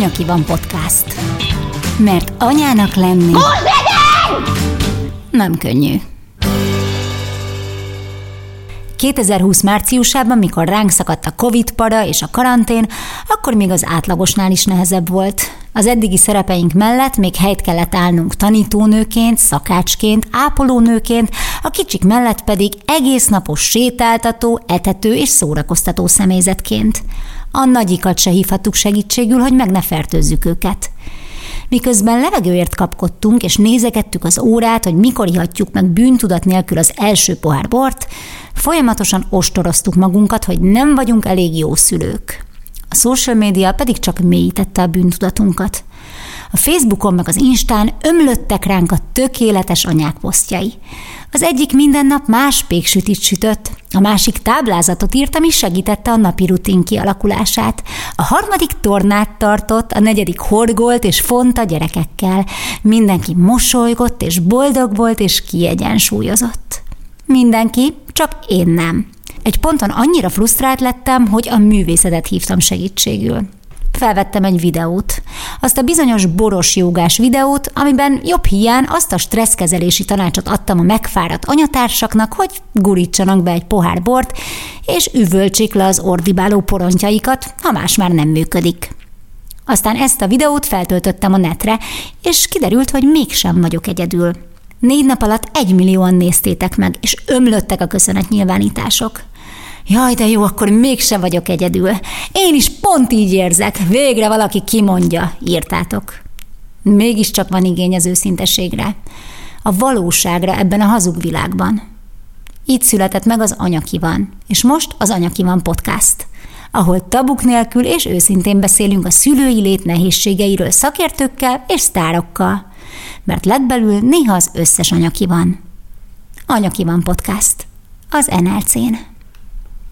Anyaki van podcast. Mert anyának lenni... Nem könnyű. 2020 márciusában, mikor ránk szakadt a Covid para és a karantén, akkor még az átlagosnál is nehezebb volt. Az eddigi szerepeink mellett még helyt kellett állnunk tanítónőként, szakácsként, ápolónőként, a kicsik mellett pedig egész napos sétáltató, etető és szórakoztató személyzetként. A nagyikat se hívhattuk segítségül, hogy meg ne fertőzzük őket. Miközben levegőért kapkodtunk, és nézegettük az órát, hogy mikor ihatjuk meg bűntudat nélkül az első pohár bort, folyamatosan ostoroztuk magunkat, hogy nem vagyunk elég jó szülők. A social média pedig csak mélyítette a bűntudatunkat. A Facebookon meg az Instán ömlöttek ránk a tökéletes anyák posztjai. Az egyik minden nap más péksütit sütött, a másik táblázatot írt, ami segítette a napi rutin kialakulását. A harmadik tornát tartott, a negyedik horgolt és font a gyerekekkel. Mindenki mosolygott és boldog volt és kiegyensúlyozott. Mindenki, csak én nem. Egy ponton annyira frusztrált lettem, hogy a művészetet hívtam segítségül. Felvettem egy videót. Azt a bizonyos boros jogás videót, amiben jobb hiány azt a stresszkezelési tanácsot adtam a megfáradt anyatársaknak, hogy gurítsanak be egy pohár bort, és üvöltsék le az ordibáló porontjaikat, ha más már nem működik. Aztán ezt a videót feltöltöttem a netre, és kiderült, hogy mégsem vagyok egyedül. Négy nap alatt egy millióan néztétek meg, és ömlöttek a köszönetnyilvánítások. Jaj, de jó, akkor mégsem vagyok egyedül. Én is pont így érzek. Végre valaki kimondja, írtátok. Mégiscsak van igény az őszinteségre. A valóságra ebben a hazug világban. Így született meg az Anyaki van, és most az Anyaki van podcast, ahol tabuk nélkül és őszintén beszélünk a szülői lét nehézségeiről szakértőkkel és sztárokkal, mert legbelül néha az összes Anyaki van. Anyaki van podcast, az NLC-n.